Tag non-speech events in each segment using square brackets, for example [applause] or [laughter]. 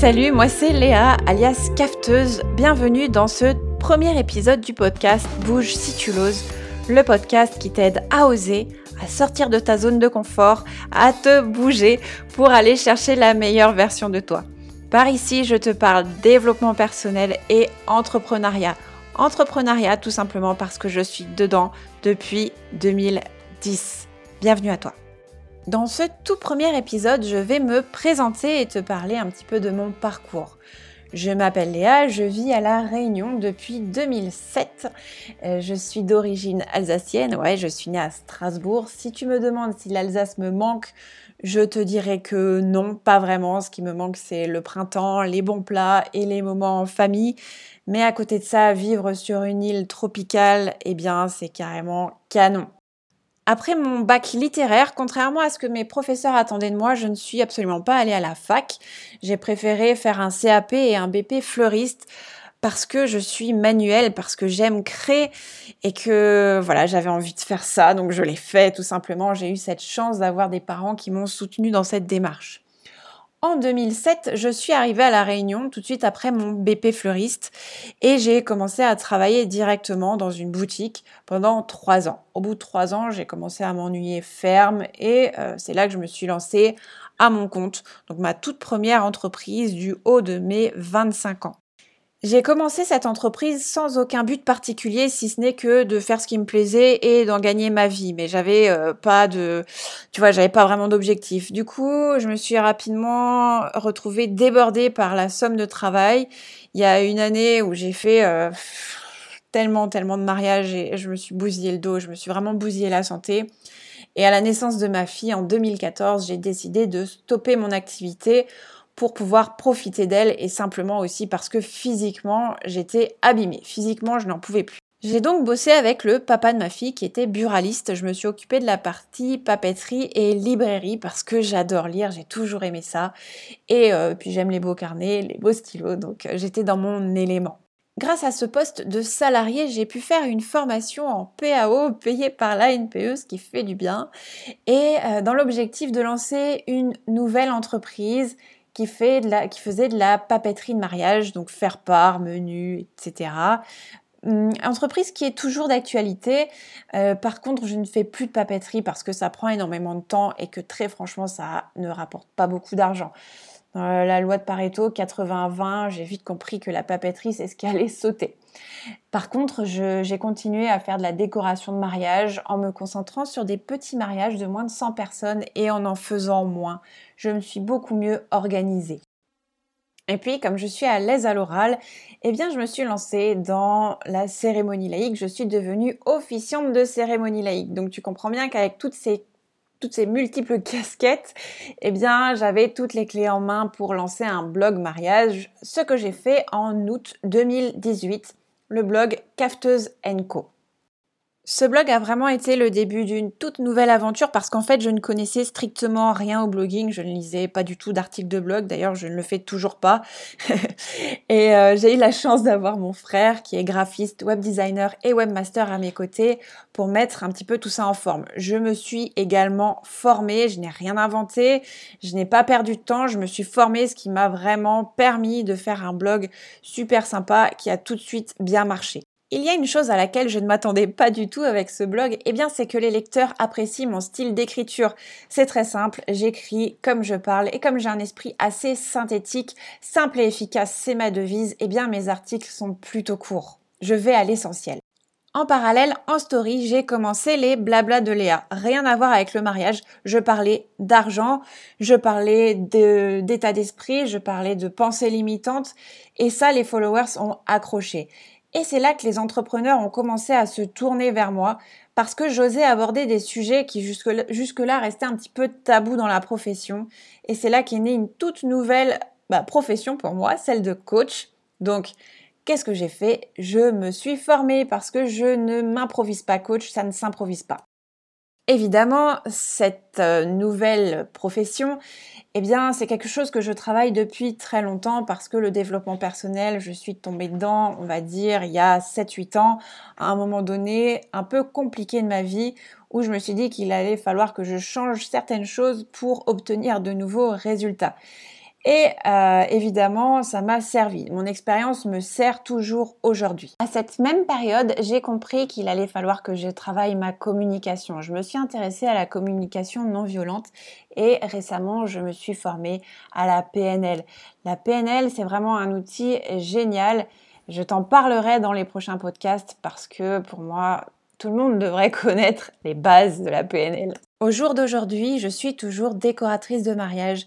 Salut, moi c'est Léa, alias Cafteuse. Bienvenue dans ce premier épisode du podcast Bouge si tu l'oses, le podcast qui t'aide à oser, à sortir de ta zone de confort, à te bouger pour aller chercher la meilleure version de toi. Par ici, je te parle développement personnel et entrepreneuriat. Entrepreneuriat tout simplement parce que je suis dedans depuis 2010. Bienvenue à toi. Dans ce tout premier épisode, je vais me présenter et te parler un petit peu de mon parcours. Je m'appelle Léa, je vis à La Réunion depuis 2007. Euh, je suis d'origine alsacienne, ouais, je suis née à Strasbourg. Si tu me demandes si l'Alsace me manque, je te dirais que non, pas vraiment. Ce qui me manque, c'est le printemps, les bons plats et les moments en famille. Mais à côté de ça, vivre sur une île tropicale, eh bien, c'est carrément canon. Après mon bac littéraire, contrairement à ce que mes professeurs attendaient de moi, je ne suis absolument pas allée à la fac. J'ai préféré faire un CAP et un BP fleuriste parce que je suis manuelle, parce que j'aime créer et que voilà, j'avais envie de faire ça, donc je l'ai fait tout simplement. J'ai eu cette chance d'avoir des parents qui m'ont soutenue dans cette démarche. En 2007, je suis arrivée à La Réunion tout de suite après mon BP fleuriste et j'ai commencé à travailler directement dans une boutique pendant trois ans. Au bout de trois ans, j'ai commencé à m'ennuyer ferme et euh, c'est là que je me suis lancée à mon compte, donc ma toute première entreprise du haut de mes 25 ans. J'ai commencé cette entreprise sans aucun but particulier, si ce n'est que de faire ce qui me plaisait et d'en gagner ma vie. Mais j'avais euh, pas de, tu vois, j'avais pas vraiment d'objectif. Du coup, je me suis rapidement retrouvée débordée par la somme de travail. Il y a une année où j'ai fait euh, tellement, tellement de mariages et je me suis bousillé le dos, je me suis vraiment bousillé la santé. Et à la naissance de ma fille en 2014, j'ai décidé de stopper mon activité pour pouvoir profiter d'elle et simplement aussi parce que physiquement j'étais abîmée. Physiquement je n'en pouvais plus. J'ai donc bossé avec le papa de ma fille qui était buraliste. Je me suis occupée de la partie papeterie et librairie parce que j'adore lire, j'ai toujours aimé ça. Et euh, puis j'aime les beaux carnets, les beaux stylos, donc euh, j'étais dans mon élément. Grâce à ce poste de salarié, j'ai pu faire une formation en PAO payée par l'ANPE, ce qui fait du bien, et euh, dans l'objectif de lancer une nouvelle entreprise qui, faisait de la papeterie de mariage, donc faire part, menu, etc. Hum, entreprise qui est toujours d'actualité. Euh, par contre, je ne fais plus de papeterie parce que ça prend énormément de temps et que très franchement, ça ne rapporte pas beaucoup d'argent. Dans la loi de Pareto 80-20, j'ai vite compris que la papeterie, c'est ce qui allait sauter. Par contre, j'ai continué à faire de la décoration de mariage en me concentrant sur des petits mariages de moins de 100 personnes et en en faisant moins. Je me suis beaucoup mieux organisée. Et puis, comme je suis à l'aise à l'oral, eh bien, je me suis lancée dans la cérémonie laïque. Je suis devenue officiante de cérémonie laïque. Donc, tu comprends bien qu'avec toutes ces toutes ces multiples [laughs] casquettes, eh bien, j'avais toutes les clés en main pour lancer un blog mariage, ce que j'ai fait en août 2018, le blog Cafteuse Co. Ce blog a vraiment été le début d'une toute nouvelle aventure parce qu'en fait je ne connaissais strictement rien au blogging, je ne lisais pas du tout d'articles de blog, d'ailleurs je ne le fais toujours pas. [laughs] et euh, j'ai eu la chance d'avoir mon frère qui est graphiste, web designer et webmaster à mes côtés pour mettre un petit peu tout ça en forme. Je me suis également formée, je n'ai rien inventé, je n'ai pas perdu de temps, je me suis formée, ce qui m'a vraiment permis de faire un blog super sympa qui a tout de suite bien marché. Il y a une chose à laquelle je ne m'attendais pas du tout avec ce blog, et eh bien c'est que les lecteurs apprécient mon style d'écriture. C'est très simple, j'écris comme je parle et comme j'ai un esprit assez synthétique, simple et efficace, c'est ma devise, et eh bien mes articles sont plutôt courts. Je vais à l'essentiel. En parallèle, en story, j'ai commencé les blabla de Léa. Rien à voir avec le mariage. Je parlais d'argent, je parlais d'état d'esprit, je parlais de pensées limitantes. Et ça, les followers ont accroché. Et c'est là que les entrepreneurs ont commencé à se tourner vers moi parce que j'osais aborder des sujets qui jusque-là restaient un petit peu tabous dans la profession. Et c'est là qu'est née une toute nouvelle bah, profession pour moi, celle de coach. Donc, qu'est-ce que j'ai fait? Je me suis formée parce que je ne m'improvise pas coach, ça ne s'improvise pas. Évidemment, cette euh, nouvelle profession, eh bien, c'est quelque chose que je travaille depuis très longtemps parce que le développement personnel, je suis tombée dedans, on va dire, il y a 7-8 ans, à un moment donné, un peu compliqué de ma vie, où je me suis dit qu'il allait falloir que je change certaines choses pour obtenir de nouveaux résultats. Et euh, évidemment, ça m'a servi. Mon expérience me sert toujours aujourd'hui. À cette même période, j'ai compris qu'il allait falloir que je travaille ma communication. Je me suis intéressée à la communication non violente et récemment, je me suis formée à la PNL. La PNL, c'est vraiment un outil génial. Je t'en parlerai dans les prochains podcasts parce que pour moi, tout le monde devrait [laughs] connaître les bases de la PNL. Au jour d'aujourd'hui, je suis toujours décoratrice de mariage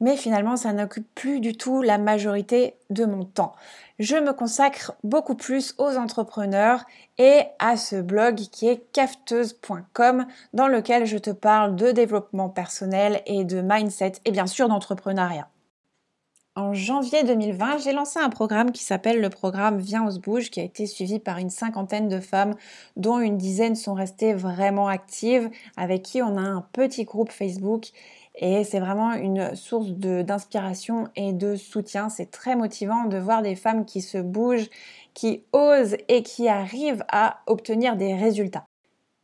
mais finalement ça n'occupe plus du tout la majorité de mon temps. Je me consacre beaucoup plus aux entrepreneurs et à ce blog qui est cafeteuse.com dans lequel je te parle de développement personnel et de mindset et bien sûr d'entrepreneuriat. En janvier 2020, j'ai lancé un programme qui s'appelle le programme Viens on se bouge, qui a été suivi par une cinquantaine de femmes, dont une dizaine sont restées vraiment actives, avec qui on a un petit groupe Facebook et c'est vraiment une source d'inspiration et de soutien. C'est très motivant de voir des femmes qui se bougent, qui osent et qui arrivent à obtenir des résultats.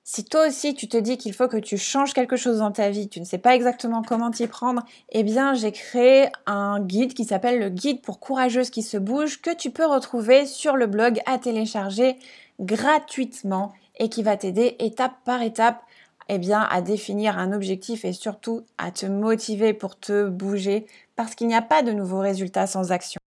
Si toi aussi tu te dis qu'il faut que tu changes quelque chose dans ta vie, tu ne sais pas exactement comment t'y prendre, eh bien j'ai créé un guide qui s'appelle le guide pour courageuses qui se bougent que tu peux retrouver sur le blog à télécharger gratuitement et qui va t'aider étape par étape eh bien, à définir un objectif et surtout à te motiver pour te bouger parce qu'il n'y a pas de nouveaux résultats sans action.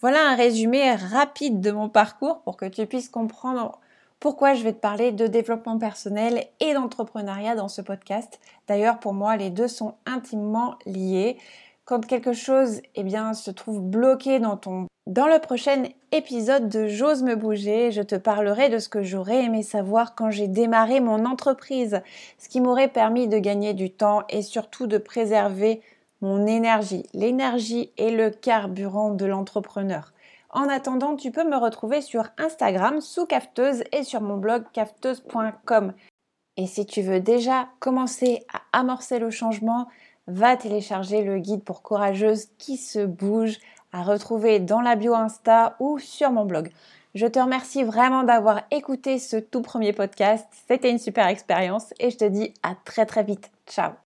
Voilà un résumé rapide de mon parcours pour que tu puisses comprendre pourquoi je vais te parler de développement personnel et d'entrepreneuriat dans ce podcast. D'ailleurs, pour moi, les deux sont intimement liés. Quand quelque chose eh bien, se trouve bloqué dans ton dans le prochain épisode de J'ose me bouger, je te parlerai de ce que j'aurais aimé savoir quand j'ai démarré mon entreprise, ce qui m'aurait permis de gagner du temps et surtout de préserver mon énergie. L'énergie est le carburant de l'entrepreneur. En attendant, tu peux me retrouver sur Instagram sous cafeteuse et sur mon blog cafeteuse.com. Et si tu veux déjà commencer à amorcer le changement, va télécharger le guide pour courageuses qui se bouge à retrouver dans la bio Insta ou sur mon blog. Je te remercie vraiment d'avoir écouté ce tout premier podcast. C'était une super expérience et je te dis à très très vite. Ciao